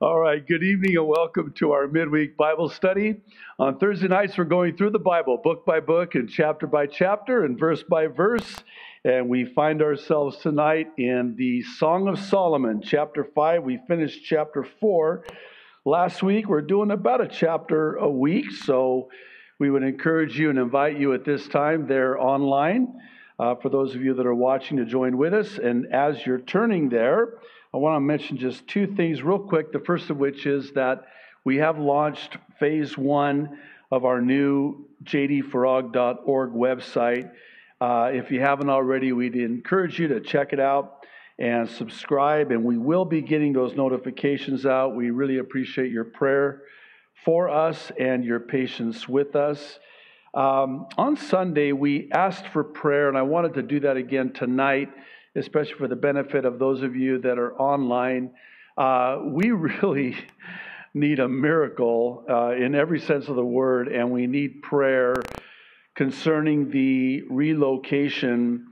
All right, good evening and welcome to our midweek Bible study. On Thursday nights, we're going through the Bible book by book and chapter by chapter and verse by verse. And we find ourselves tonight in the Song of Solomon, chapter 5. We finished chapter 4 last week. We're doing about a chapter a week, so we would encourage you and invite you at this time there online uh, for those of you that are watching to join with us. And as you're turning there, I want to mention just two things real quick. The first of which is that we have launched phase one of our new jdfarag.org website. Uh, if you haven't already, we'd encourage you to check it out and subscribe, and we will be getting those notifications out. We really appreciate your prayer for us and your patience with us. Um, on Sunday, we asked for prayer, and I wanted to do that again tonight especially for the benefit of those of you that are online. Uh, we really need a miracle uh, in every sense of the word, and we need prayer concerning the relocation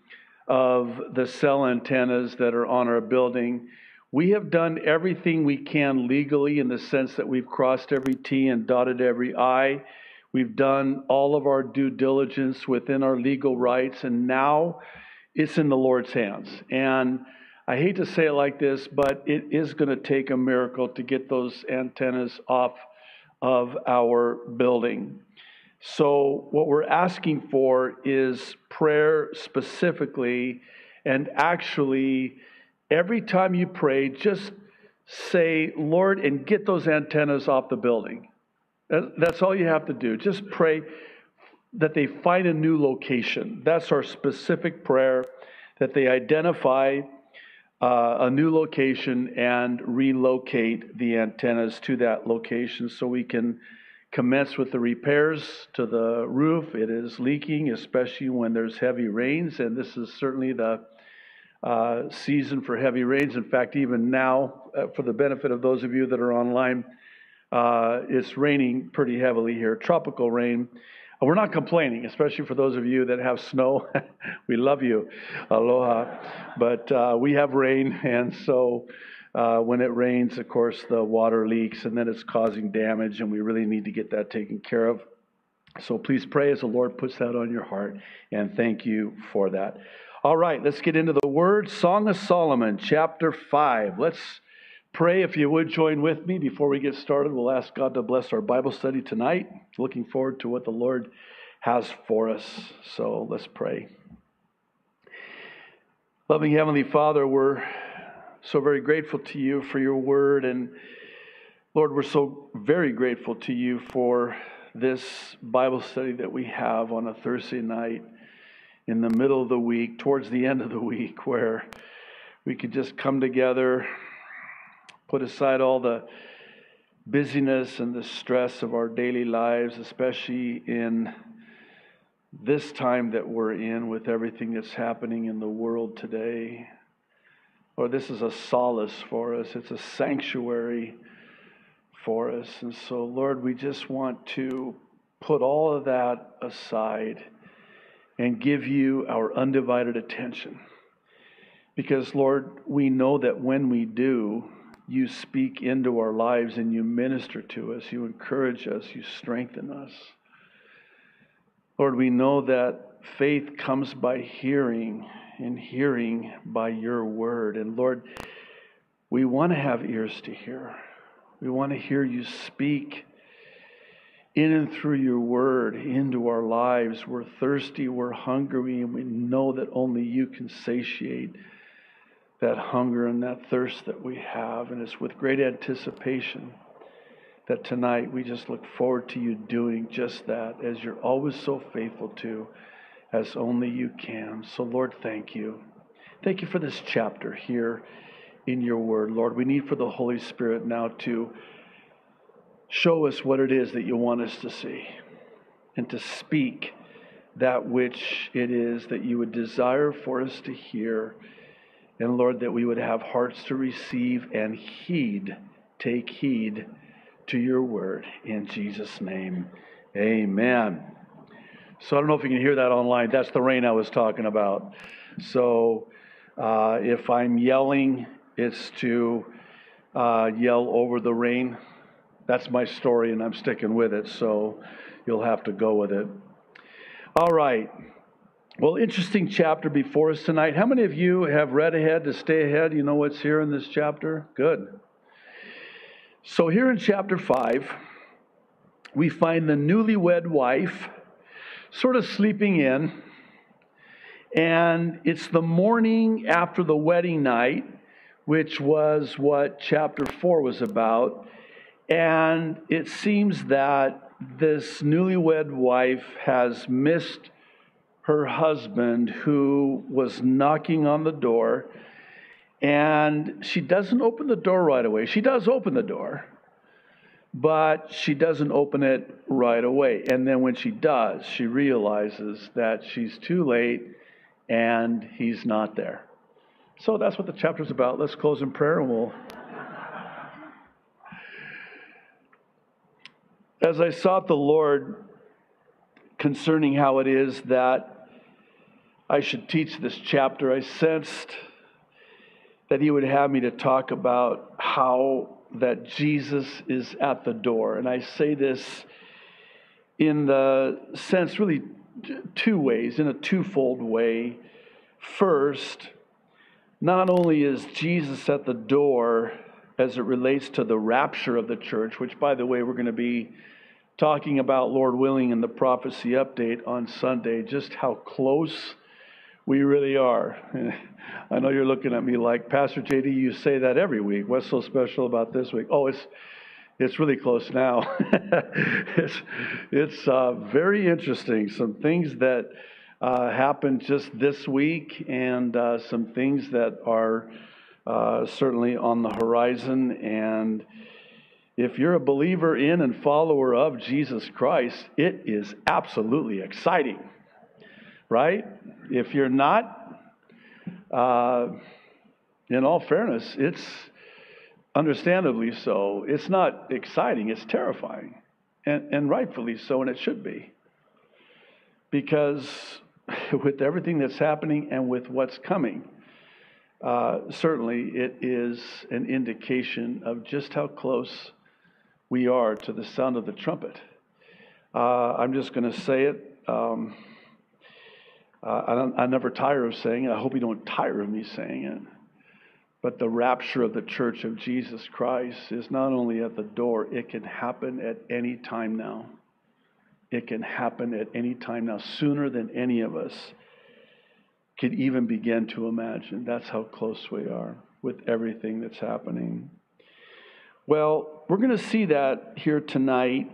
of the cell antennas that are on our building. We have done everything we can legally in the sense that we've crossed every T and dotted every I. We've done all of our due diligence within our legal rights, and now it's in the Lord's hands. And I hate to say it like this, but it is going to take a miracle to get those antennas off of our building. So, what we're asking for is prayer specifically, and actually, every time you pray, just say, Lord, and get those antennas off the building. That's all you have to do. Just pray that they find a new location. That's our specific prayer, that they identify uh, a new location and relocate the antennas to that location so we can commence with the repairs to the roof. It is leaking, especially when there's heavy rains, and this is certainly the uh, season for heavy rains. In fact, even now, uh, for the benefit of those of you that are online, uh, it's raining pretty heavily here, tropical rain. We're not complaining, especially for those of you that have snow. we love you. Aloha. But uh, we have rain, and so uh, when it rains, of course, the water leaks and then it's causing damage, and we really need to get that taken care of. So please pray as the Lord puts that on your heart, and thank you for that. All right, let's get into the Word. Song of Solomon, chapter 5. Let's pray if you would join with me before we get started. We'll ask God to bless our Bible study tonight. Looking forward to what the Lord has for us. So let's pray. Loving Heavenly Father, we're so very grateful to you for your word. And Lord, we're so very grateful to you for this Bible study that we have on a Thursday night in the middle of the week, towards the end of the week, where we could just come together put aside all the busyness and the stress of our daily lives, especially in this time that we're in with everything that's happening in the world today. Or this is a solace for us, it's a sanctuary for us. And so, Lord, we just want to put all of that aside and give you our undivided attention. Because, Lord, we know that when we do, you speak into our lives and you minister to us, you encourage us, you strengthen us. Lord, we know that faith comes by hearing, and hearing by your word. And Lord, we want to have ears to hear. We want to hear you speak in and through your word into our lives. We're thirsty, we're hungry, and we know that only you can satiate that hunger and that thirst that we have. And it's with great anticipation that tonight we just look forward to you doing just that, as you're always so faithful to, as only you can. So, Lord, thank you. Thank you for this chapter here in your word. Lord, we need for the Holy Spirit now to show us what it is that you want us to see and to speak that which it is that you would desire for us to hear and Lord, that we would have hearts to receive and heed, take heed to your word. In Jesus' name, amen. So I don't know if you can hear that online. That's the rain I was talking about. So uh, if I'm yelling, it's to uh, yell over the rain. That's my story, and I'm sticking with it, so you'll have to go with it. All right. Well, interesting chapter before us tonight. How many of you have read ahead to stay ahead? You know what's here in this chapter? Good. So, here in chapter 5, we find the newlywed wife sort of sleeping in, and it's the morning after the wedding night, which was what chapter 4 was about. And it seems that this newlywed wife has missed her husband who was knocking on the door. And she doesn't open the door right away. She does open the door, but she doesn't open it right away. And then when she does, she realizes that she's too late and he's not there. So that's what the chapter's about. Let's close in prayer and we'll. As I sought the Lord concerning how it is that I should teach this chapter, I sensed that He would have me to talk about how that Jesus is at the door. And I say this in the sense, really, two ways, in a twofold way. First, not only is Jesus at the door as it relates to the rapture of the church, which, by the way, we're going to be talking about, Lord willing, in the prophecy update on Sunday, just how close we really are. I know you're looking at me like, Pastor JD, you say that every week. What's so special about this week? Oh, it's it's really close now. it's it's uh, very interesting. Some things that uh, happened just this week, and uh, some things that are uh, certainly on the horizon. And if you're a believer in and follower of Jesus Christ, it is absolutely exciting, right? If you're not, uh, in all fairness, it's understandably so. It's not exciting, it's terrifying, and, and rightfully so, and it should be. Because with everything that's happening and with what's coming, uh, certainly it is an indication of just how close we are to the sound of the trumpet. Uh, I'm just going to say it. Um, uh, I, I, never tire of saying it. I hope you don't tire of me saying it. But the rapture of the church of Jesus Christ is not only at the door, it can happen at any time now. It can happen at any time now, sooner than any of us could even begin to imagine. That's how close we are with everything that's happening. Well, we're going to see that here tonight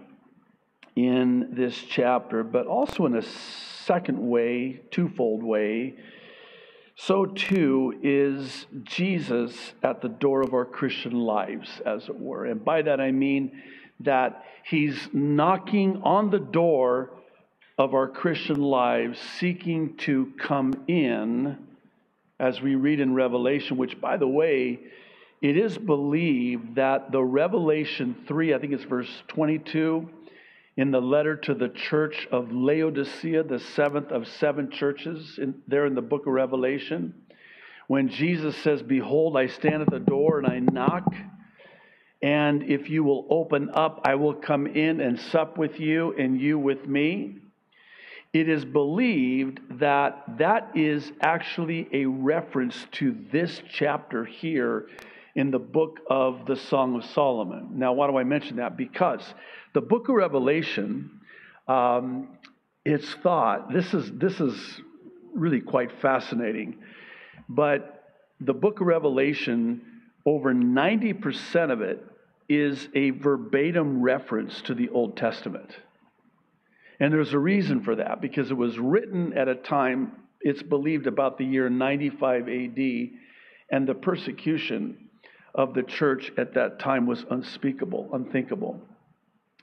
in this chapter, but also in a second way, twofold way. So too is Jesus at the door of our Christian lives, as it were. And by that I mean that he's knocking on the door of our Christian lives, seeking to come in, as we read in Revelation, which, by the way, it is believed that the Revelation 3, I think it's verse 22, in the letter to the church of Laodicea, the seventh of seven churches, in, there in the book of Revelation, when Jesus says, Behold, I stand at the door and I knock. And if you will open up, I will come in and sup with you, and you with me. It is believed that that is actually a reference to this chapter here in the book of the Song of Solomon. Now, why do I mention that? Because the book of Revelation, um, it's thought, this is, this is really quite fascinating, but the book of Revelation, over 90% of it is a verbatim reference to the Old Testament. And there's a reason for that because it was written at a time, it's believed about the year 95 AD, and the persecution of the church at that time was unspeakable, unthinkable.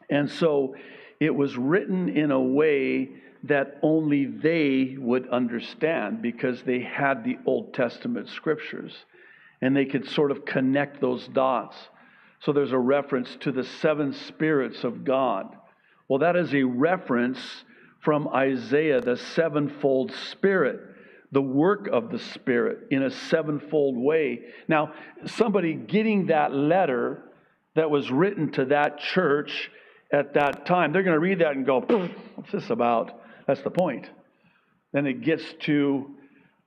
And so it was written in a way that only they would understand because they had the Old Testament scriptures and they could sort of connect those dots. So there's a reference to the seven spirits of God. Well, that is a reference from Isaiah, the sevenfold spirit the work of the Spirit in a sevenfold way. Now, somebody getting that letter that was written to that church at that time, they're going to read that and go, What's this about? That's the point. Then it gets to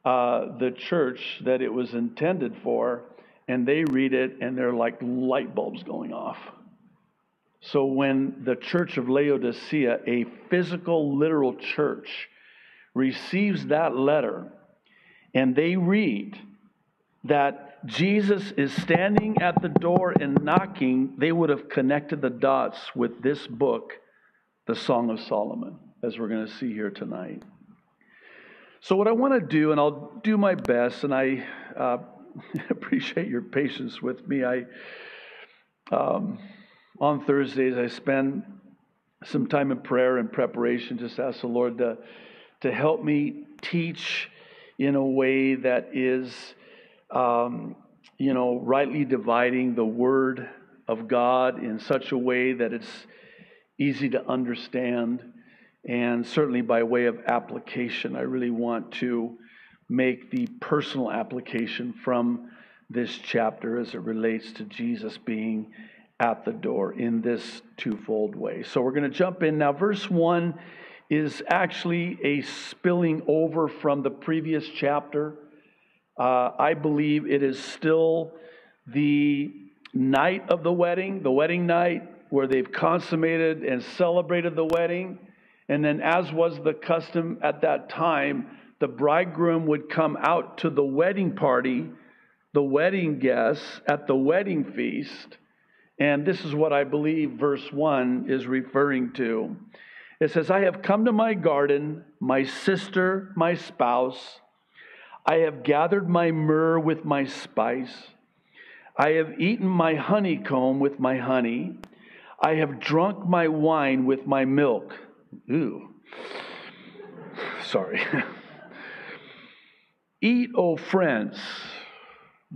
uh, the church that it was intended for, and they read it, and they're like light bulbs going off. So when the church of Laodicea, a physical, literal church, receives that letter, and they read that Jesus is standing at the door and knocking, they would have connected the dots with this book, the Song of Solomon, as we're going to see here tonight. So, what I want to do, and I'll do my best, and I uh, appreciate your patience with me. I um, on Thursdays I spend some time in prayer and preparation, just ask the Lord to to help me teach in a way that is, um, you know, rightly dividing the Word of God in such a way that it's easy to understand. And certainly by way of application, I really want to make the personal application from this chapter as it relates to Jesus being at the door in this twofold way. So we're going to jump in now. Verse 1 is actually a spilling over from the previous chapter. Uh, I believe it is still the night of the wedding, the wedding night, where they've consummated and celebrated the wedding. And then, as was the custom at that time, the bridegroom would come out to the wedding party, the wedding guests at the wedding feast. And this is what I believe verse 1 is referring to. It says, I have come to my garden, my sister, my spouse. I have gathered my myrrh with my spice. I have eaten my honeycomb with my honey. I have drunk my wine with my milk. Ooh. Sorry. Eat, O friends.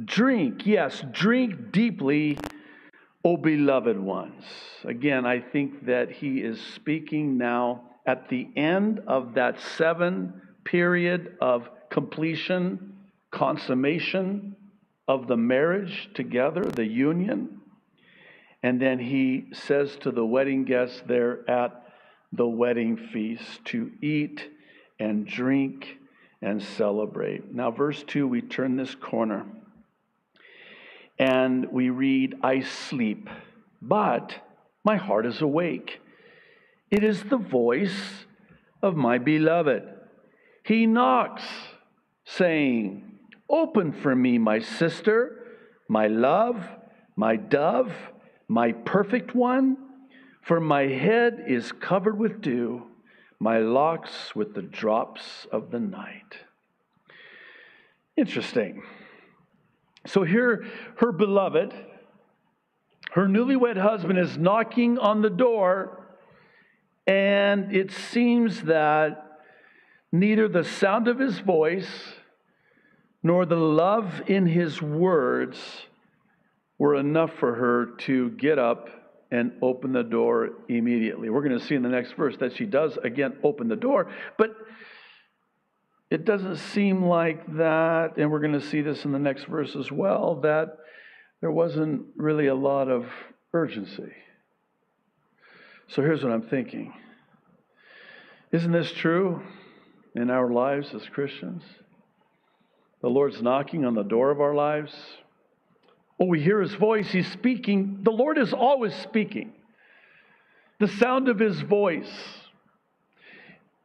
Drink, yes, drink deeply O beloved ones. Again, I think that he is speaking now at the end of that seven period of completion, consummation of the marriage together, the union. And then he says to the wedding guests there at the wedding feast to eat and drink and celebrate. Now, verse 2, we turn this corner and we read, I sleep, but my heart is awake. It is the voice of my beloved. He knocks, saying, Open for me, my sister, my love, my dove, my perfect one, for my head is covered with dew, my locks with the drops of the night. Interesting. So here, her beloved, her newlywed husband is knocking on the door, and it seems that neither the sound of his voice nor the love in his words were enough for her to get up and open the door immediately. We're going to see in the next verse that she does again open the door, but it doesn't seem like that, and we're going to see this in the next verse as well, that there wasn't really a lot of urgency. So here's what I'm thinking Isn't this true in our lives as Christians? The Lord's knocking on the door of our lives. Oh, we hear his voice, he's speaking. The Lord is always speaking. The sound of his voice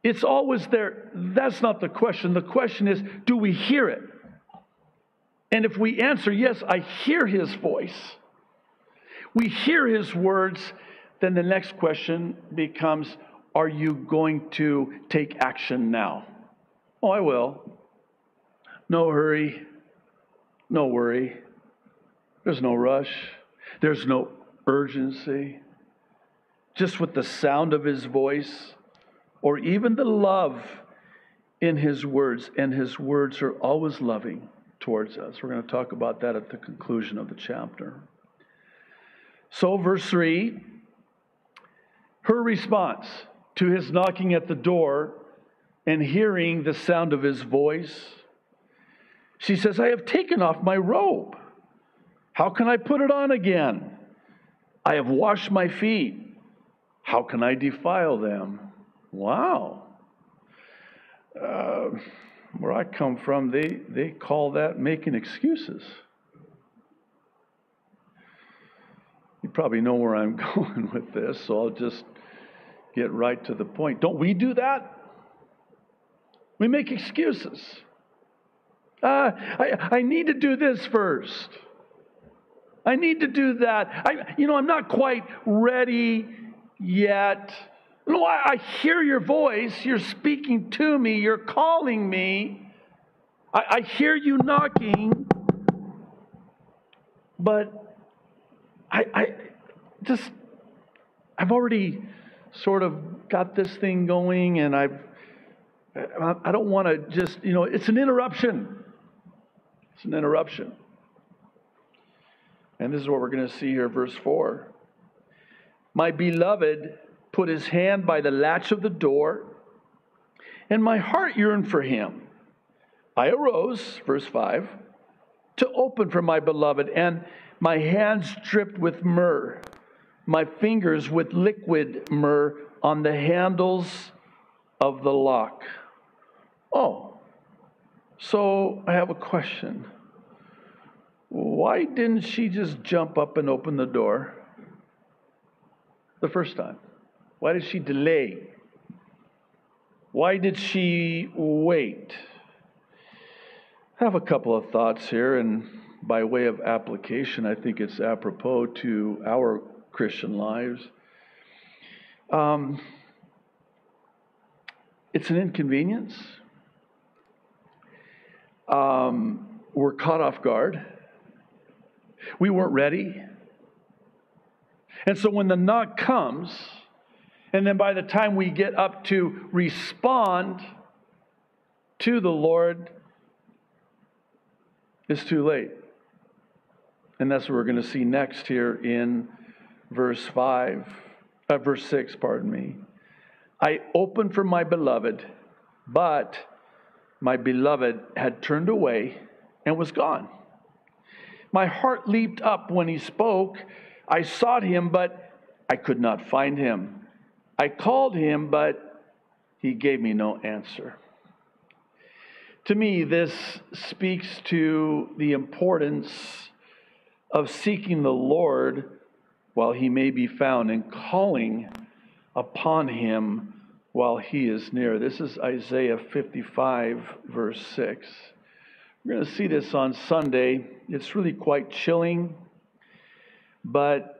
it's always there. That's not the question. The question is do we hear it? And if we answer, yes, I hear his voice, we hear his words, then the next question becomes are you going to take action now? Oh, I will. No hurry, no worry. There's no rush, there's no urgency. Just with the sound of his voice, or even the love in his words, and his words are always loving towards us. We're going to talk about that at the conclusion of the chapter. So, verse 3 her response to his knocking at the door and hearing the sound of his voice She says, I have taken off my robe. How can I put it on again? I have washed my feet. How can I defile them? Wow. Uh, where I come from, they, they call that making excuses. You probably know where I'm going with this, so I'll just get right to the point. Don't we do that? We make excuses. Uh, I, I need to do this first. I need to do that. I, you know, I'm not quite ready yet. No, I, I hear your voice. You're speaking to me. You're calling me. I, I hear you knocking. But I, I just, I've already sort of got this thing going and I've, I don't want to just, you know, it's an interruption. It's an interruption. And this is what we're going to see here, verse 4. My beloved put his hand by the latch of the door, and my heart yearned for him. I arose, verse 5, to open for my beloved, and my hands dripped with myrrh, my fingers with liquid myrrh on the handles of the lock. Oh, so I have a question. Why didn't she just jump up and open the door the first time? Why did she delay? Why did she wait? I have a couple of thoughts here, and by way of application, I think it's apropos to our Christian lives. Um, it's an inconvenience. Um, we're caught off guard. We weren't ready. And so when the knock comes, and then by the time we get up to respond to the Lord, it's too late. And that's what we're going to see next here in verse 5, uh, verse 6, pardon me. I opened for my beloved, but my beloved had turned away and was gone. My heart leaped up when he spoke. I sought him, but I could not find him. I called him, but he gave me no answer. To me, this speaks to the importance of seeking the Lord while he may be found and calling upon him while he is near. This is Isaiah 55, verse 6. We're going to see this on Sunday. It's really quite chilling, but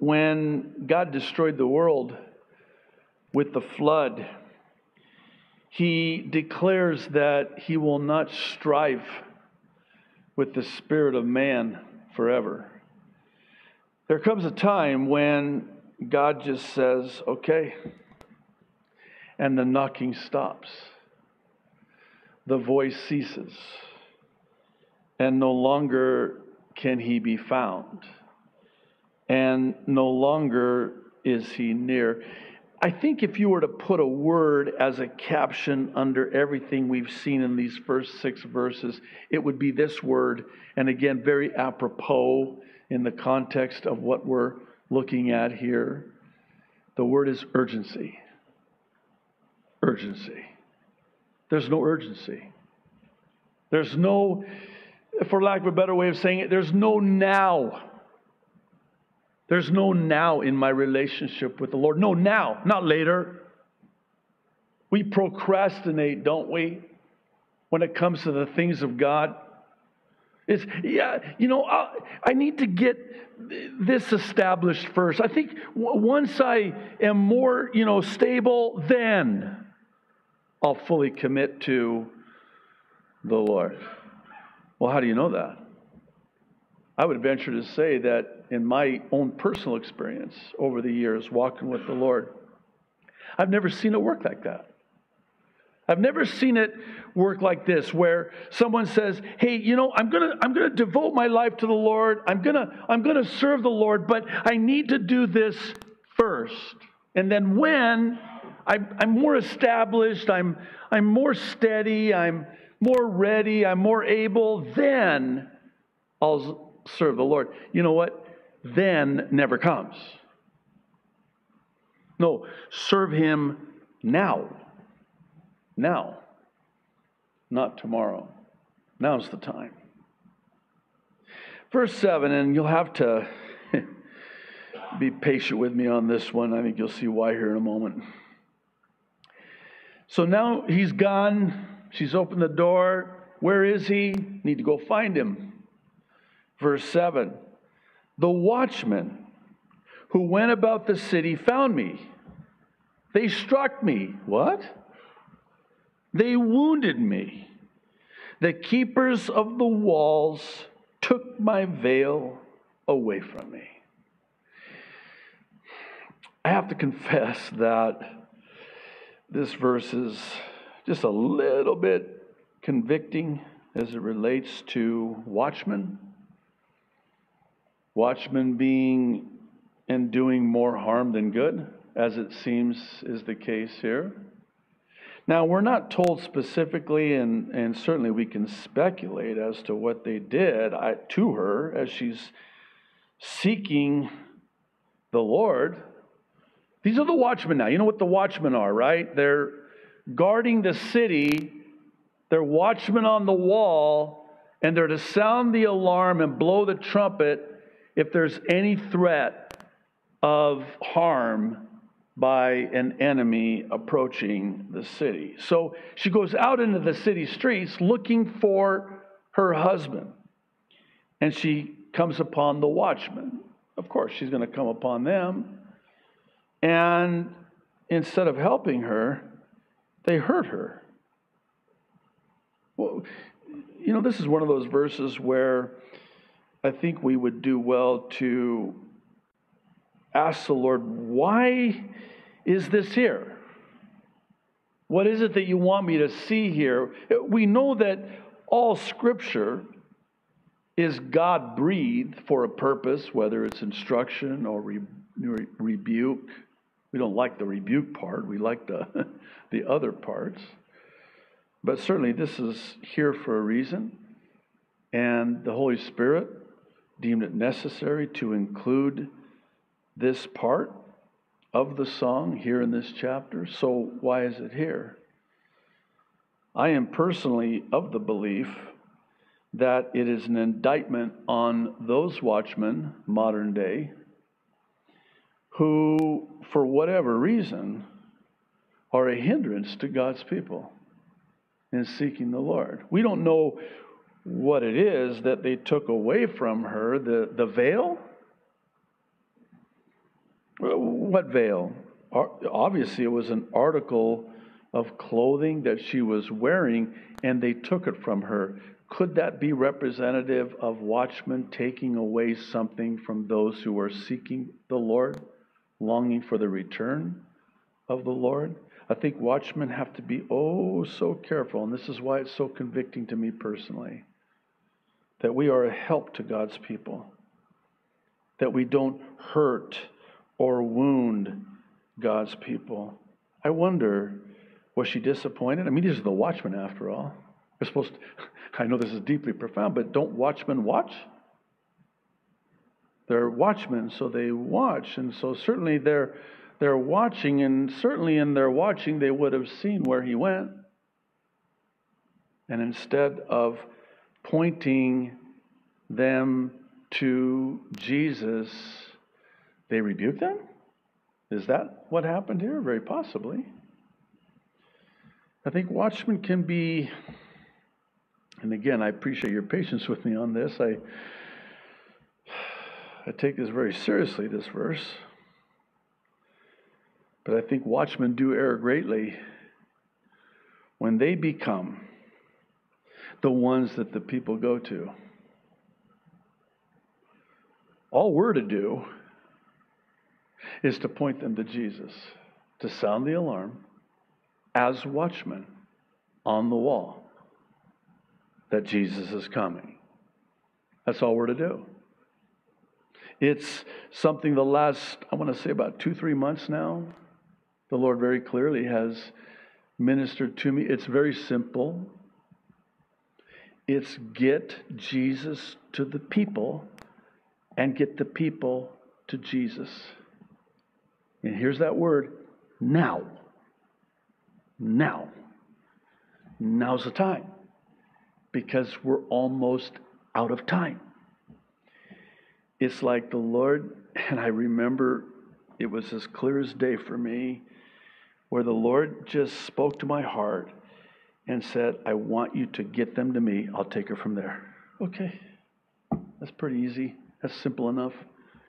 when God destroyed the world with the flood, he declares that he will not strive with the spirit of man forever. There comes a time when God just says, okay, and the knocking stops. The voice ceases, and no longer can he be found and no longer is he near. I think if you were to put a word as a caption under everything we've seen in these first six verses, it would be this word, and again, very apropos in the context of what we're looking at here. The word is urgency. Urgency. There's no urgency. There's no, for lack of a better way of saying it, there's no now. There's no now in my relationship with the Lord. No now, not later. We procrastinate, don't we, when it comes to the things of God? It's, yeah, you know, I, I need to get this established first. I think once I am more, you know, stable, then I'll fully commit to the Lord. Well, how do you know that? I would venture to say that in my own personal experience over the years walking with the Lord. I've never seen it work like that. I've never seen it work like this where someone says, "Hey, you know, I'm going to I'm going to devote my life to the Lord. I'm going to I'm going to serve the Lord, but I need to do this first. And then when I'm, I'm more established, I'm I'm more steady, I'm more ready, I'm more able, then I'll serve the Lord. You know what? Then never comes. No, serve Him now. Now. Not tomorrow. Now's the time. Verse 7, and you'll have to be patient with me on this one. I think you'll see why here in a moment. So now he's gone. She's opened the door. Where is he? Need to go find him. Verse 7 The watchmen who went about the city found me. They struck me. What? They wounded me. The keepers of the walls took my veil away from me. I have to confess that this verse is just a little bit convicting as it relates to watchmen. Watchmen being and doing more harm than good, as it seems is the case here. Now, we're not told specifically, and, and certainly we can speculate as to what they did to her as she's seeking the Lord. These are the watchmen now. You know what the watchmen are, right? They're guarding the city, they're watchmen on the wall, and they're to sound the alarm and blow the trumpet if there's any threat of harm by an enemy approaching the city. So she goes out into the city streets looking for her husband. And she comes upon the watchmen. Of course, she's going to come upon them. And instead of helping her, they hurt her. Well, you know, this is one of those verses where I think we would do well to ask the Lord, why is this here? What is it that you want me to see here? We know that all scripture is God breathed for a purpose, whether it's instruction or re- re- rebuke. We don't like the rebuke part, we like the, the other parts. But certainly, this is here for a reason. And the Holy Spirit deemed it necessary to include this part of the song here in this chapter. So, why is it here? I am personally of the belief that it is an indictment on those watchmen, modern day, who, for whatever reason, are a hindrance to God's people in seeking the Lord. We don't know what it is that they took away from her the, the veil what veil? Obviously, it was an article of clothing that she was wearing, and they took it from her. Could that be representative of watchmen taking away something from those who are seeking the Lord, longing for the return of the Lord? I think watchmen have to be oh so careful, and this is why it's so convicting to me personally that we are a help to God's people, that we don't hurt or wound God's people. I wonder, was she disappointed? I mean, these are the watchmen after all. They're supposed to, I know this is deeply profound, but don't watchmen watch? They're watchmen, so they watch. And so certainly they're they're watching, and certainly in their watching they would have seen where he went. And instead of pointing them to Jesus, they rebuked them? Is that what happened here? Very possibly. I think watchmen can be, and again, I appreciate your patience with me on this. I, I take this very seriously, this verse. But I think watchmen do err greatly when they become the ones that the people go to. All we're to do is to point them to Jesus, to sound the alarm as watchmen on the wall that Jesus is coming. That's all we're to do. It's something the last, I want to say about two, three months now, the Lord very clearly has ministered to me. It's very simple. It's get Jesus to the people and get the people to Jesus. And here's that word now. Now. Now's the time because we're almost out of time. It's like the Lord, and I remember it was as clear as day for me, where the Lord just spoke to my heart and said, I want you to get them to me. I'll take her from there. Okay. That's pretty easy. That's simple enough.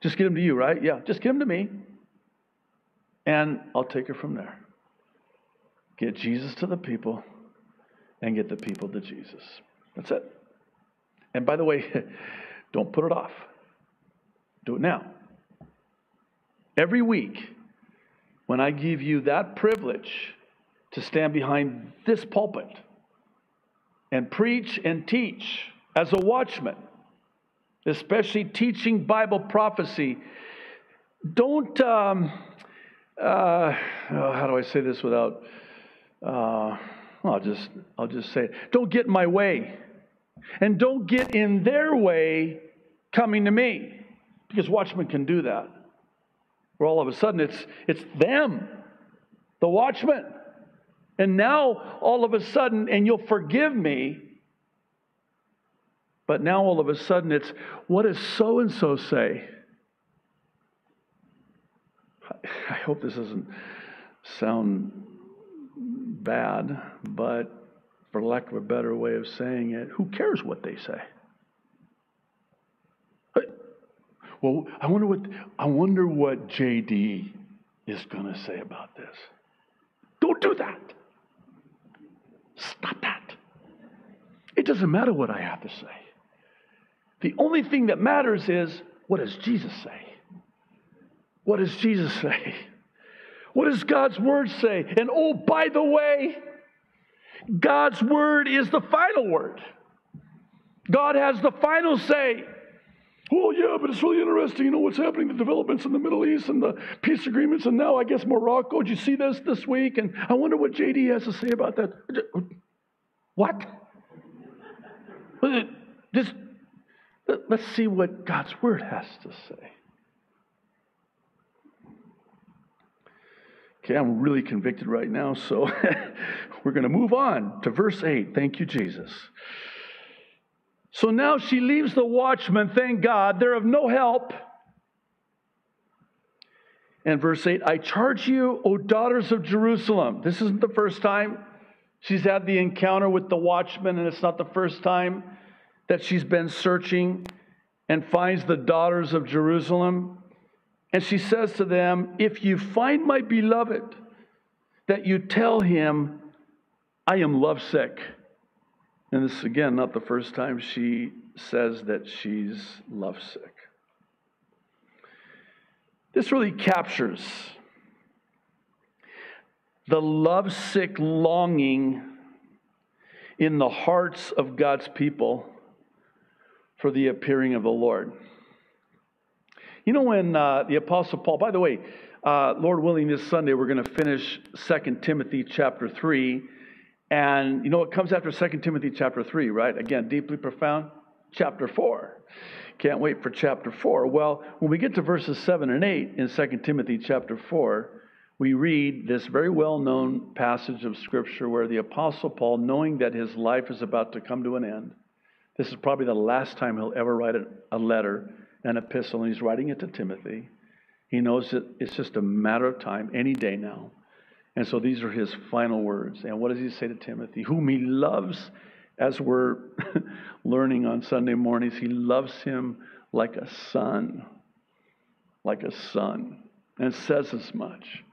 Just get them to you, right? Yeah, just get them to me. And I'll take her from there. Get Jesus to the people and get the people to Jesus. That's it. And by the way, don't put it off. Do it now. Every week, when I give you that privilege to stand behind this pulpit and preach and teach as a watchman, especially teaching Bible prophecy, don't, um, uh, oh, how do I say this without, uh, I'll just, I'll just say it. Don't get in my way. And don't get in their way coming to me. Because watchmen can do that. Where all of a sudden it's, it's them, the watchmen. And now all of a sudden, and you'll forgive me, but now all of a sudden it's, what does so and so say? I hope this doesn't sound bad, but for lack of a better way of saying it, who cares what they say? Well, I wonder what I wonder what JD is going to say about this. Don't do that. Stop that. It doesn't matter what I have to say. The only thing that matters is what does Jesus say? What does Jesus say? What does God's word say? And oh, by the way, God's word is the final word. God has the final say. Well, yeah, but it's really interesting, you know, what's happening, the developments in the Middle East and the peace agreements, and now I guess Morocco. Did you see this this week? And I wonder what JD has to say about that. What? Just, let's see what God's word has to say. Okay, I'm really convicted right now, so we're going to move on to verse 8. Thank you, Jesus. So now she leaves the watchman, thank God, they're of no help. And verse 8 I charge you, O daughters of Jerusalem. This isn't the first time she's had the encounter with the watchman, and it's not the first time that she's been searching and finds the daughters of Jerusalem. And she says to them, If you find my beloved, that you tell him, I am lovesick. And this, is again, not the first time she says that she's lovesick. This really captures the lovesick longing in the hearts of God's people for the appearing of the Lord. You know, when uh, the Apostle Paul, by the way, uh, Lord willing, this Sunday we're going to finish 2 Timothy chapter 3. And you know what comes after 2 Timothy chapter 3, right? Again, deeply profound. Chapter 4. Can't wait for chapter 4. Well, when we get to verses 7 and 8 in 2 Timothy chapter 4, we read this very well known passage of Scripture where the Apostle Paul, knowing that his life is about to come to an end, this is probably the last time he'll ever write a, letter, an epistle, and he's writing it to Timothy. He knows that it's just a matter of time, any day now. And so these are his final words. And what does he say to Timothy? Whom he loves, as we're learning on Sunday mornings, he loves him like a son. Like a son. And says as much.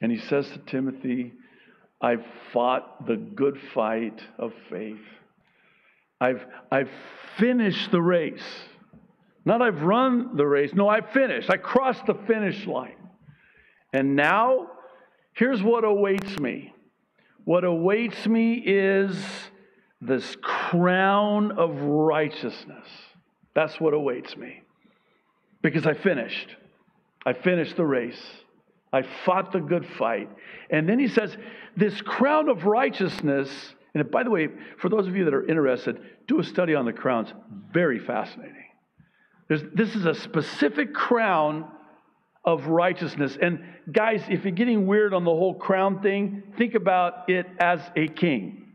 And he says to Timothy, I've fought the good fight of faith. I've, I've finished the race. Not I've run the race. No, I've finished. I crossed the finish line. And now Here's what awaits me what awaits me is this crown of righteousness. That's what awaits me. Because I finished. I finished the race. I fought the good fight. And then he says, This crown of righteousness And by the way, for those of you that are interested, do a study on the crowns. Very fascinating. There's, this is a specific crown of righteousness. And guys, if you're getting weird on the whole crown thing, think about it as a king.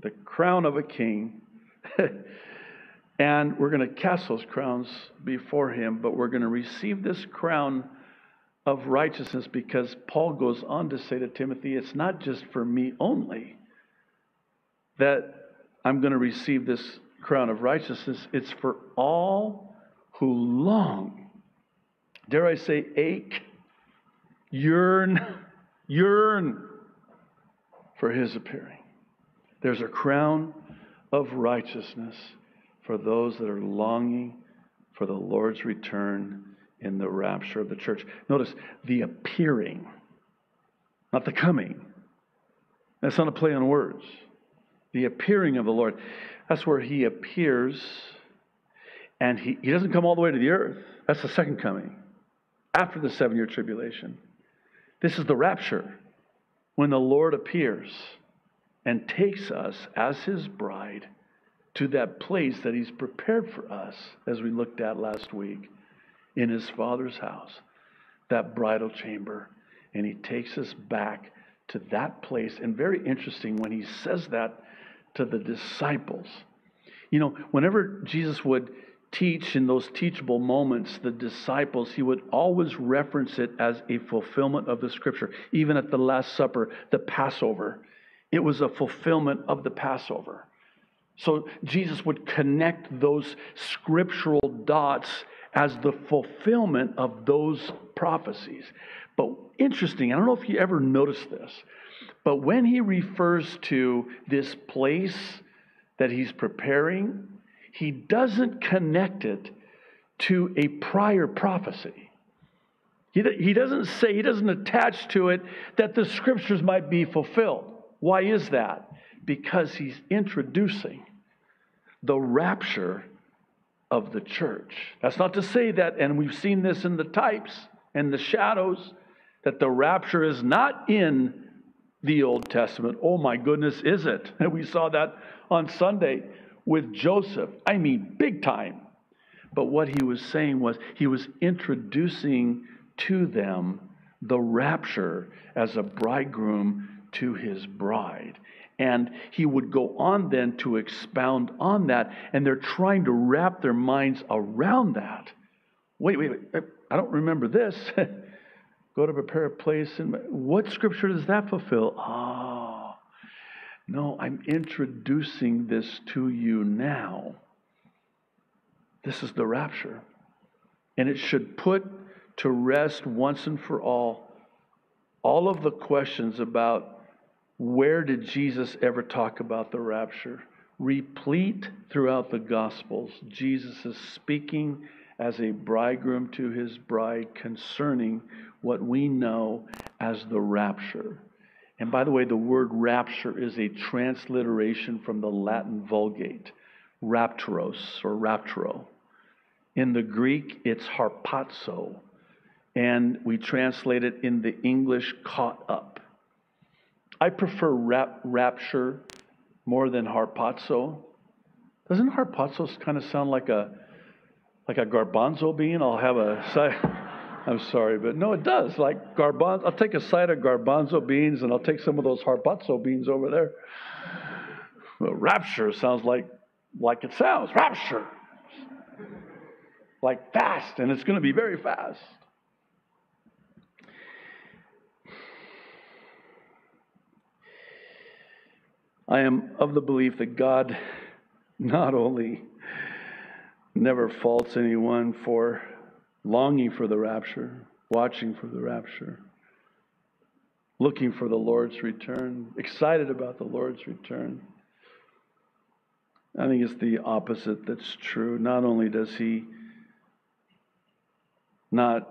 The crown of a king. and we're going to cast those crowns before him, but we're going to receive this crown of righteousness because Paul goes on to say to Timothy, it's not just for me only that I'm going to receive this crown of righteousness, it's for all who long, dare I say, ache, yearn, yearn for his appearing. There's a crown of righteousness for those that are longing for the Lord's return in the rapture of the church. Notice the appearing, not the coming. That's not a play on words. The appearing of the Lord. That's where he appears and he, he doesn't come all the way to the earth. That's the second coming after the seven year tribulation. This is the rapture when the Lord appears and takes us as his bride to that place that he's prepared for us, as we looked at last week in his father's house, that bridal chamber. And he takes us back to that place. And very interesting when he says that to the disciples. You know, whenever Jesus would teach in those teachable moments the disciples, he would always reference it as a fulfillment of the scripture. Even at the Last Supper, the Passover, it was a fulfillment of the Passover. So Jesus would connect those scriptural dots as the fulfillment of those prophecies. But interesting, I don't know if you ever noticed this, but when he refers to this place that he's preparing, he doesn't connect it to a prior prophecy. He, he doesn't say, he doesn't attach to it that the scriptures might be fulfilled. Why is that? Because he's introducing the rapture of the church. That's not to say that, and we've seen this in the types and the shadows, that the rapture is not in the Old Testament. Oh my goodness, is it? And we saw that on Sunday with Joseph. I mean, big time. But what he was saying was he was introducing to them the rapture as a bridegroom to his bride. And he would go on then to expound on that. And they're trying to wrap their minds around that. Wait, wait, wait. Eh, I don't remember this. go to prepare a place. And what scripture does that fulfill? Oh, no, I'm introducing this to you now. This is the rapture. And it should put to rest once and for all all of the questions about where did Jesus ever talk about the rapture? Replete throughout the Gospels, Jesus is speaking as a bridegroom to his bride concerning what we know as the rapture. And by the way, the word rapture is a transliteration from the Latin Vulgate, rapturos or rapturo. In the Greek, it's harpazo, and we translate it in the English caught up. I prefer rap, rapture more than harpazo. Doesn't harpazo kind of sound like a like a garbanzo bean? I'll have a. I'm sorry, but no, it does. Like garbanzo, I'll take a side of garbanzo beans and I'll take some of those harpazo beans over there. Rapture sounds like like it sounds. Rapture, like fast, and it's going to be very fast. I am of the belief that God not only never faults anyone for longing for the rapture, watching for the rapture, looking for the Lord's return, excited about the Lord's return. I think it's the opposite that's true. Not only does He not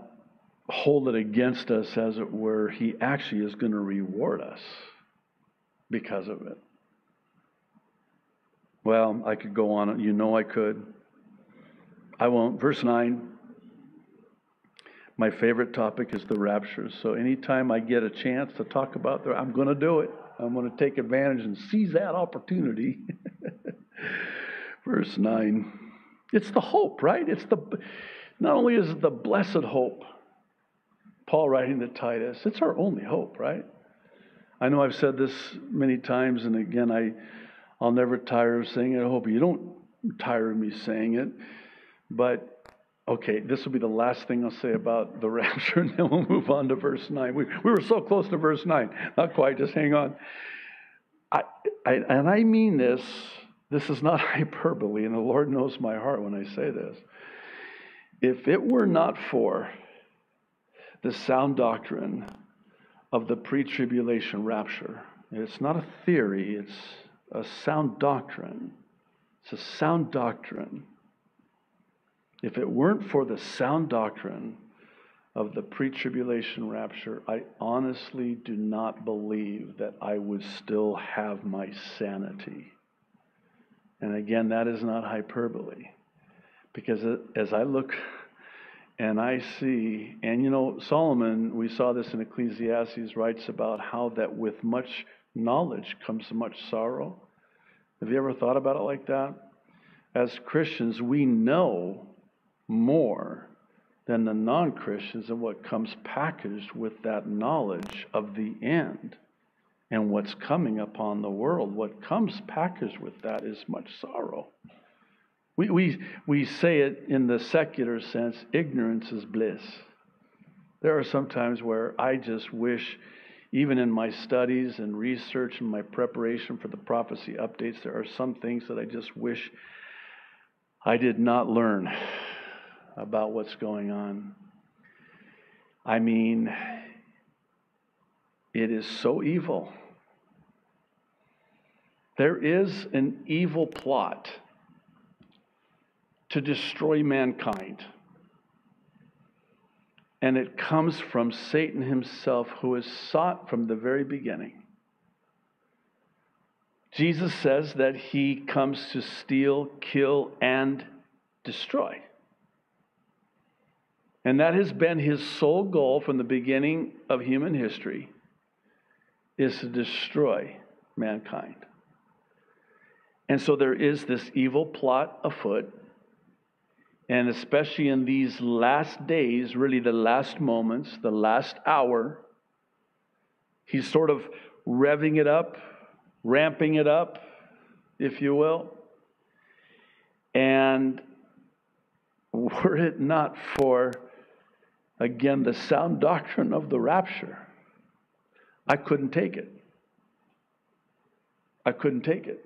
hold it against us, as it were, He actually is going to reward us because of it. Well, I could go on. You know I could. I won't. Verse 9 My favorite topic is the rapture. So anytime I get a chance to talk about that, I'm going to do it. I'm going to take advantage and seize that opportunity. Verse 9. It's the hope, right? It's the not only is it the blessed hope, Paul writing to Titus, it's our only hope, right? I know I've said this many times, and again, I, I'll never tire of saying it. I hope you don't tire of me saying it. But okay, this will be the last thing I'll say about the rapture, and then we'll move on to verse 9. We, we were so close to verse 9. Not quite, just hang on. I, I, and I mean this, this is not hyperbole, and the Lord knows my heart when I say this. If it were not for the sound doctrine of the pre tribulation rapture. It's not a theory, it's a sound doctrine. It's a sound doctrine. If it weren't for the sound doctrine of the pre tribulation rapture, I honestly do not believe that I would still have my sanity. And again, that is not hyperbole. Because as I look and I see, and you know, Solomon, we saw this in Ecclesiastes, writes about how that with much knowledge comes much sorrow. Have you ever thought about it like that? As Christians, we know more than the non Christians and what comes packaged with that knowledge of the end and what's coming upon the world. What comes packaged with that is much sorrow. We, we, we say it in the secular sense ignorance is bliss. There are some times where I just wish, even in my studies and research and my preparation for the prophecy updates, there are some things that I just wish I did not learn about what's going on. I mean, it is so evil. There is an evil plot to destroy mankind. And it comes from Satan himself, who has sought from the very beginning. Jesus says that he comes to steal, kill, and destroy. And that has been his sole goal from the beginning of human history is to destroy mankind. And so there is this evil plot afoot and especially in these last days, really the last moments, the last hour, he's sort of revving it up, ramping it up, if you will. And were it not for, again, the sound doctrine of the rapture, I couldn't take it. I couldn't take it.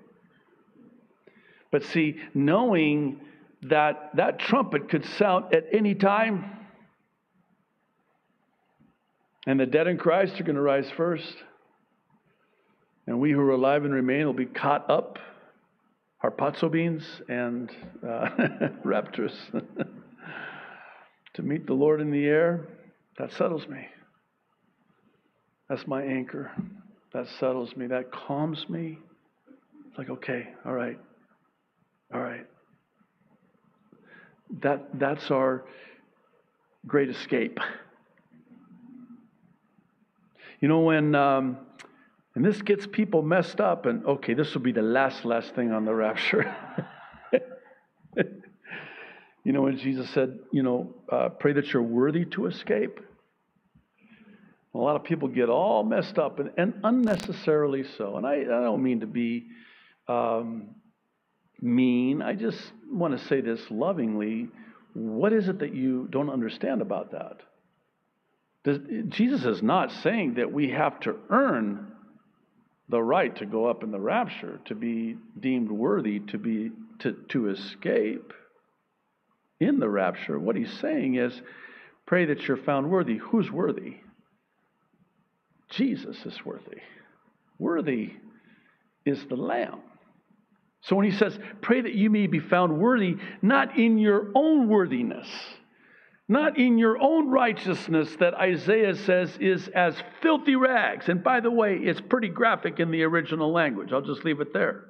But see, knowing that that trumpet could sound at any time. And the dead in Christ are going to rise first. And we who are alive and remain will be caught up, harpazo beans and uh, raptors, to meet the Lord in the air. That settles me. That's my anchor. That settles me. That calms me. It's like, okay, all right, all right that, that's our great escape. You know, when, um, and this gets people messed up, and okay, this will be the last, last thing on the rapture. you know, when Jesus said, you know, uh, pray that you're worthy to escape. A lot of people get all messed up and, and unnecessarily so. And I, I don't mean to be um, mean. I just want to say this lovingly. What is it that you don't understand about that? Does, Jesus is not saying that we have to earn the right to go up in the rapture, to be deemed worthy to be to, to escape in the rapture. What he's saying is, pray that you're found worthy. Who's worthy? Jesus is worthy. Worthy is the Lamb. So when he says, pray that you may be found worthy, not in your own worthiness, not in your own righteousness that Isaiah says is as filthy rags. And by the way, it's pretty graphic in the original language. I'll just leave it there.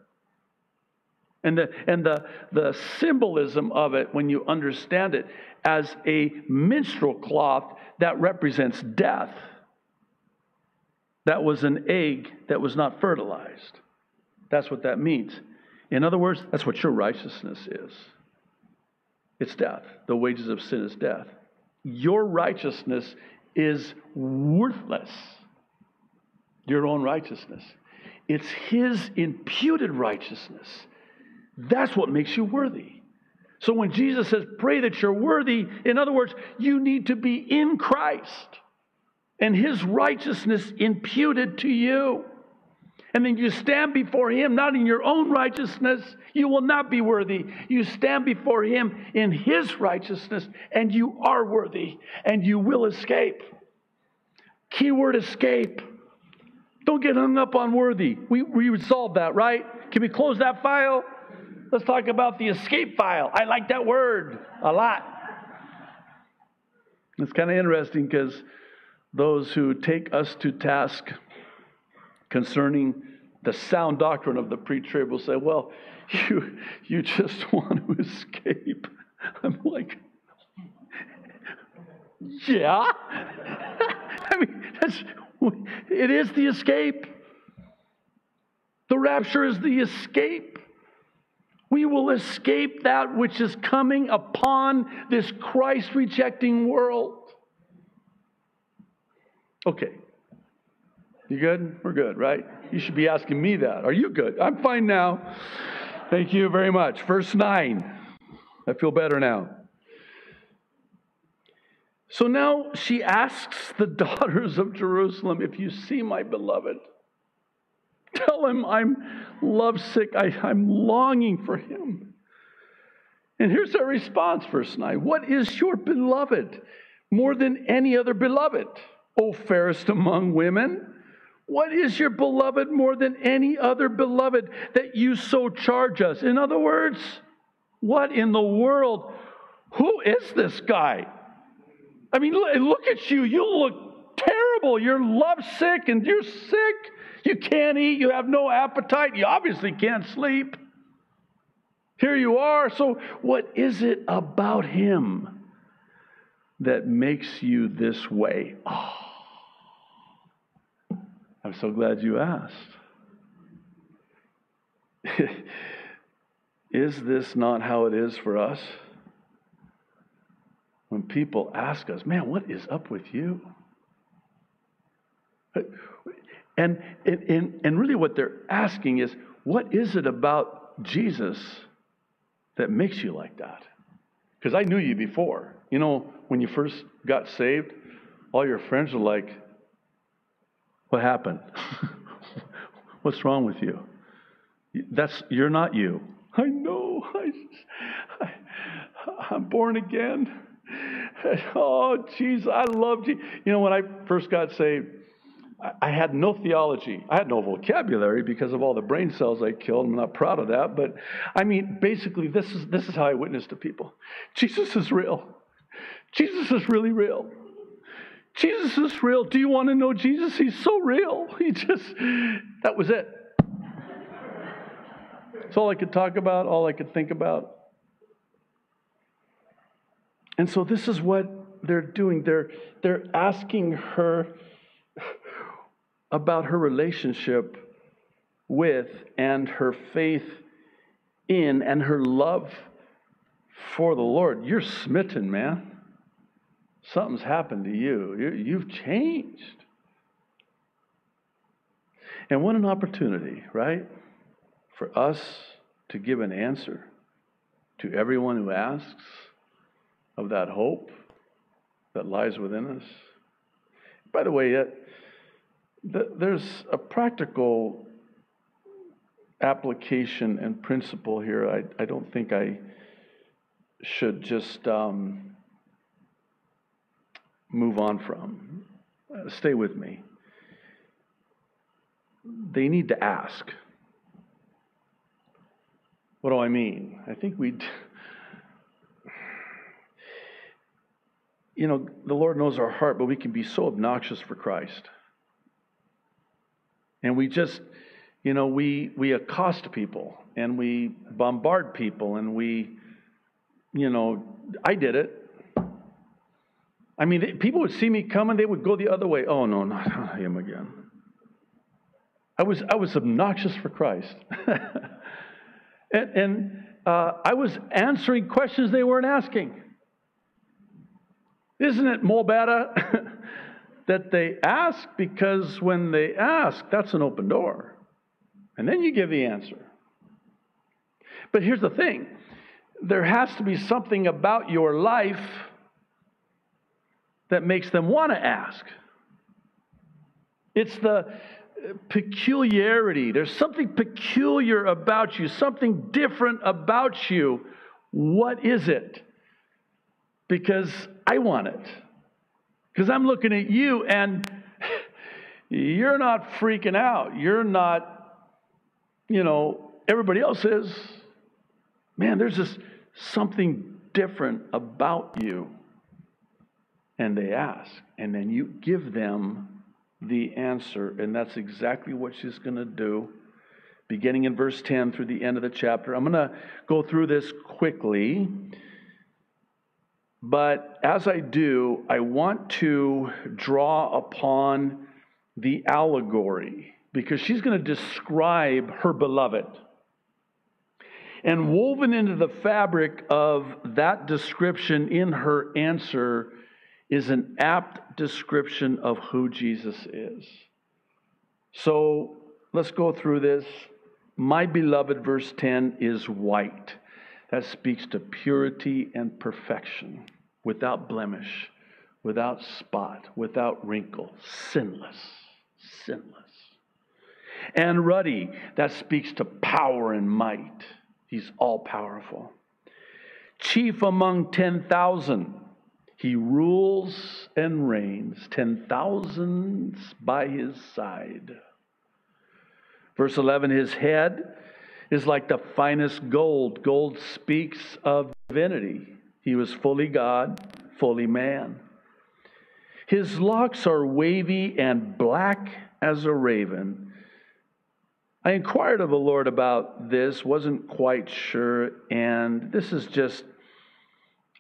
And the, and the, the symbolism of it, when you understand it, as a menstrual cloth that represents death. That was an egg that was not fertilized. That's what that means. In other words, that's what your righteousness is it's death. The wages of sin is death. Your righteousness is worthless. Your own righteousness. It's His imputed righteousness. That's what makes you worthy. So when Jesus says, pray that you're worthy, in other words, you need to be in Christ and His righteousness imputed to you. And then you stand before Him, not in your own righteousness, you will not be worthy. You stand before Him in His righteousness, and you are worthy, and you will escape. Keyword escape. Don't get hung up on worthy. We, we resolved that, right? Can we close that file? Let's talk about the escape file. I like that word a lot. It's kind of interesting because those who take us to task concerning the sound doctrine of the pre trib will say, well, you, you just want to escape. I'm like, yeah. I mean, that's, it is the escape. The rapture is the escape. We will escape that which is coming upon this Christ rejecting world. Okay. You good? We're good, right? You should be asking me that. Are you good? I'm fine now. Thank you very much. Verse 9. I feel better now. So now she asks the daughters of Jerusalem, If you see my beloved, tell him I'm lovesick. I, I'm longing for him. And here's their response, verse 9 What is your beloved more than any other beloved? O fairest among women, what is your beloved more than any other beloved that you so charge us? In other words, what in the world? Who is this guy? I mean, look at you. You look terrible. You're lovesick and you're sick. You can't eat. You have no appetite. You obviously can't sleep. Here you are. So, what is it about him that makes you this way? Oh. I'm so glad you asked. is this not how it is for us? When people ask us, man, what is up with you? And, and, and really, what they're asking is, what is it about Jesus that makes you like that? Because I knew you before. You know, when you first got saved, all your friends were like, what happened? What's wrong with you? That's you're not you. I know. I, I, I'm born again. Oh, Jesus, I loved you. You know, when I first got saved, I, had no theology. I had no vocabulary because of all the brain cells I killed. I'm not proud of that, but I mean, basically, this is this is how I witness to people. Jesus is real. Jesus is really real. Jesus is real. Do you want to know Jesus? He's so real. He just, that was it. It's all I could talk about, all I could think about. And so this is what they're doing. They're, they're asking her about her relationship with and her faith in and her love for the Lord. You're smitten, man something's happened to you. You've changed. And what an opportunity, right? For us to give an answer to everyone who asks of that hope that lies within us. By the way, there's a practical application and principle here. I, I don't think I should just um, move on from. Uh, stay with me. They need to ask. What do I mean? I think we, you know, the Lord knows our heart, but we can be so obnoxious for Christ. And we just, you know, we, we accost people and we bombard people and we, you know, I did it. I mean, people would see me coming, they would go the other way. Oh, no, not him again. I was, I was obnoxious for Christ. and, and uh, I was answering questions they weren't asking. Isn't it more better that they ask? Because when they ask, that's an open door. And then you give the answer. But here's the thing there has to be something about your life that makes them want to ask. It's the peculiarity. There's something peculiar about you, something different about you. What is it? Because I want it. Because I'm looking at you and you're not freaking out. You're not, you know, everybody else is. Man, there's just something different about you. And they ask, and then you give them the answer. And that's exactly what she's going to do, beginning in verse 10 through the end of the chapter. I'm going to go through this quickly. But as I do, I want to draw upon the allegory because she's going to describe her beloved. And woven into the fabric of that description in her answer is an apt description of who Jesus is. So let's go through this. My beloved, verse 10, is white. That speaks to purity and perfection, without blemish, without spot, without wrinkle, sinless, sinless. And ruddy, that speaks to power and might. He's all powerful. Chief among 10,000, he rules and reigns, 10,000s by his side. Verse 11, his head is like the finest gold. Gold speaks of divinity. He was fully God, fully man. His locks are wavy and black as a raven. I inquired of the Lord about this, wasn't quite sure, and this is just,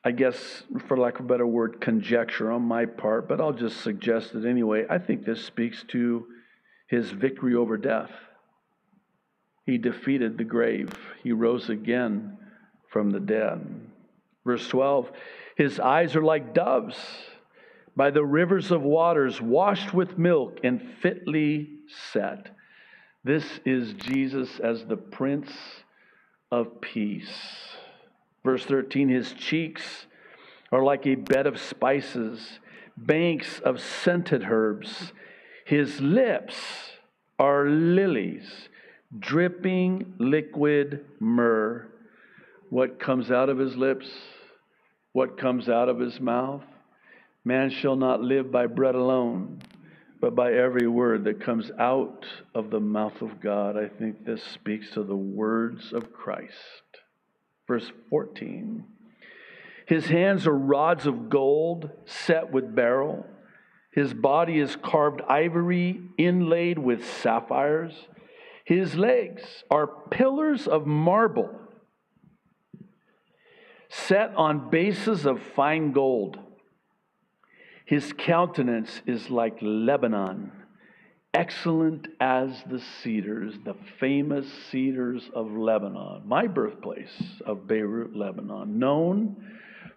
I guess, for lack of a better word, conjecture on my part, but I'll just suggest it anyway. I think this speaks to his victory over death. He defeated the grave, he rose again from the dead. Verse 12 His eyes are like doves by the rivers of waters, washed with milk and fitly set. This is Jesus as the Prince of Peace. Verse 13 His cheeks are like a bed of spices, banks of scented herbs. His lips are lilies dripping liquid myrrh. What comes out of his lips? What comes out of his mouth? Man shall not live by bread alone, but by every word that comes out of the mouth of God. I think this speaks to the words of Christ. Verse 14 His hands are rods of gold set with beryl. His body is carved ivory inlaid with sapphires. His legs are pillars of marble set on bases of fine gold. His countenance is like Lebanon, excellent as the cedars, the famous cedars of Lebanon, my birthplace of Beirut, Lebanon, known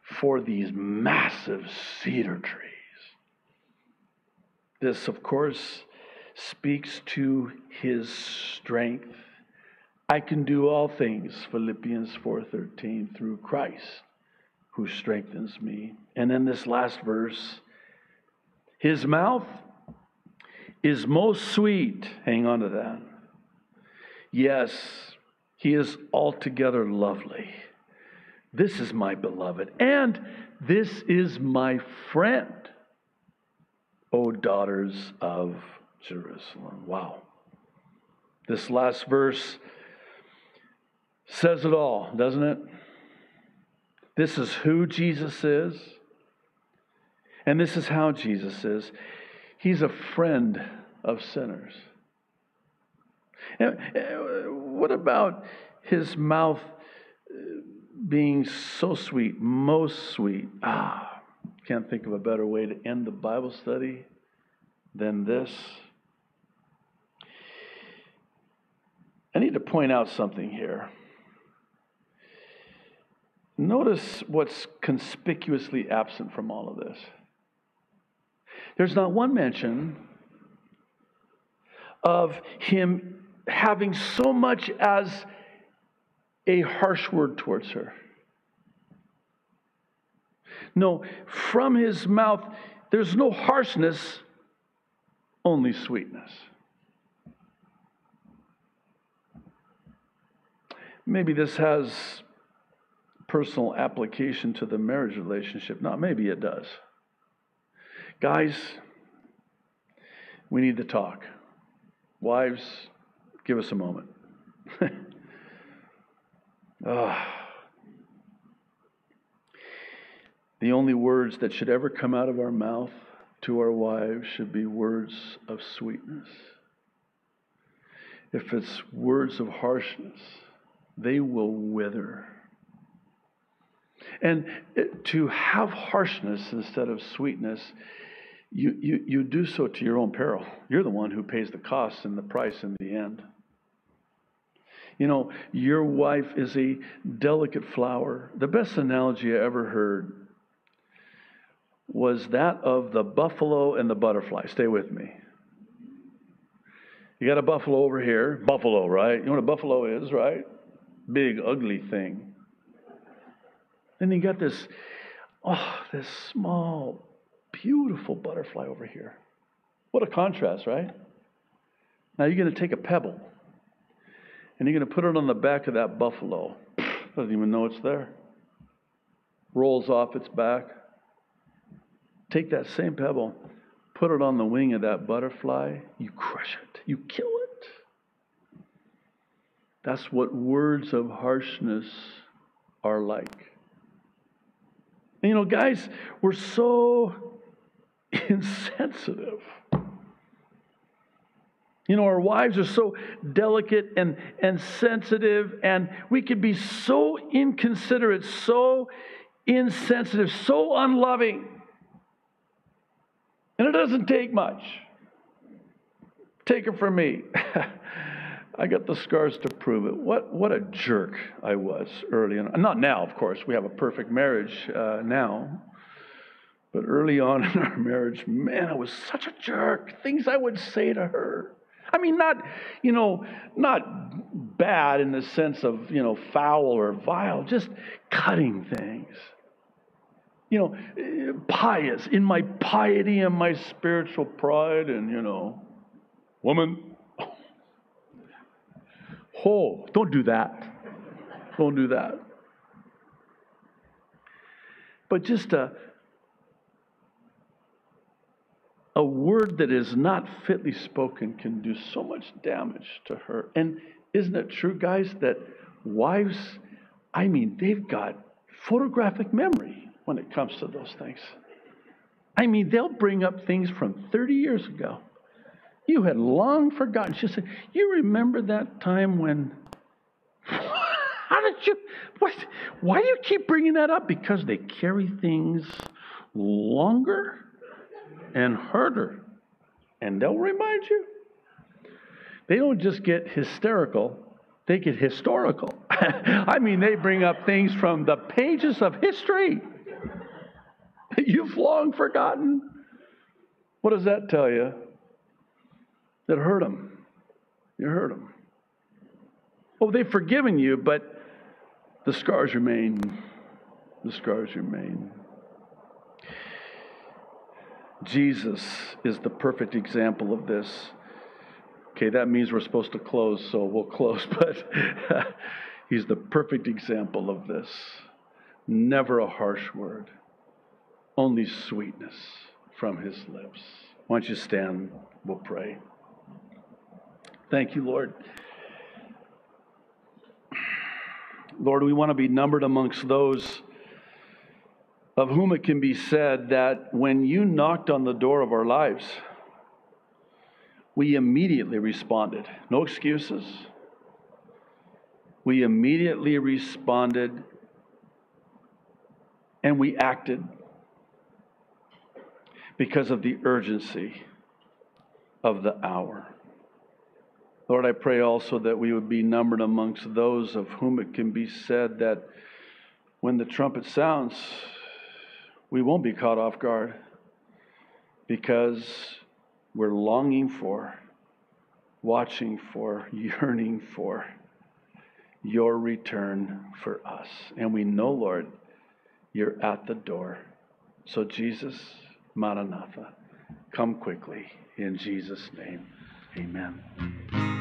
for these massive cedar trees. This, of course, speaks to his strength. I can do all things, Philippians 4:13, through Christ who strengthens me. And in this last verse, his mouth is most sweet. Hang on to that. Yes, he is altogether lovely. This is my beloved, and this is my friend, O daughters of Jerusalem. Wow. This last verse says it all, doesn't it? This is who Jesus is, and this is how Jesus is. He's a friend of sinners. And what about his mouth eh, being so sweet, most sweet? Ah, Can't think of a better way to end the Bible study than this. I need to point out something here. Notice what's conspicuously absent from all of this. There's not one mention of him having so much as a harsh word towards her. No, from his mouth, there's no harshness, only sweetness. Maybe this has personal application to the marriage relationship. Not maybe it does. Guys, we need to talk. Wives, give us a moment. oh. The only words that should ever come out of our mouth to our wives should be words of sweetness. If it's words of harshness, they will wither. And eh, to have harshness instead of sweetness, you, you, you do so to your own peril. You're the one who pays the cost and the price in the end. You know, your wife is a delicate flower. The best analogy I ever heard was that of the buffalo and the butterfly. Stay with me. You got a buffalo over here. Buffalo, right? You know what a buffalo is, right? Big, ugly thing. Then you got this, oh, this small, beautiful butterfly over here. What a contrast, right? Now you're going to take a pebble and you're going to put it on the back of that buffalo. Doesn't even know it's there. Rolls off its back. Take that same pebble, put it on the wing of that butterfly. You crush it, you kill it. That's what words of harshness are like. And you know, guys, we're so insensitive. You know, our wives are so delicate and, and sensitive, and we can be so inconsiderate, so insensitive, so unloving. And it doesn't take much. Take it from me. I got the scars to prove it. What, what a jerk I was early on. Not now, of course. We have a perfect marriage uh, now. But early on in our marriage, man, I was such a jerk. Things I would say to her. I mean, not, you know, not bad in the sense of, you know, foul or vile, just cutting things. You know, pious, in my piety and my spiritual pride, and, you know, woman, Oh, don't do that. Don't do that. But just a, a word that is not fitly spoken can do so much damage to her. And isn't it true, guys, that wives, I mean, they've got photographic memory when it comes to those things. I mean, they'll bring up things from 30 years ago you had long forgotten. She said, You remember that time when. How did you. What, why do you keep bringing that up? Because they carry things longer and harder. And they'll remind you. They don't just get hysterical, they get historical. I mean, they bring up things from the pages of history that you've long forgotten. What does that tell you? That hurt them. You hurt them. Oh, they've forgiven you, but the scars remain. The scars remain. Jesus is the perfect example of this. Okay, that means we're supposed to close, so we'll close, but he's the perfect example of this. Never a harsh word, only sweetness from his lips. Why don't you stand? We'll pray. Thank you, Lord. Lord, we want to be numbered amongst those of whom it can be said that when you knocked on the door of our lives, we immediately responded. No excuses. We immediately responded and we acted. because of the urgency of the hour. Lord, I pray also that we would be numbered amongst those of whom it can be said that when the trumpet sounds, we won't be caught off guard because we're longing for, watching for, yearning for your return for us. And we know, Lord, you're at the door. So, Jesus, Maranatha, come quickly. In Jesus' name, amen.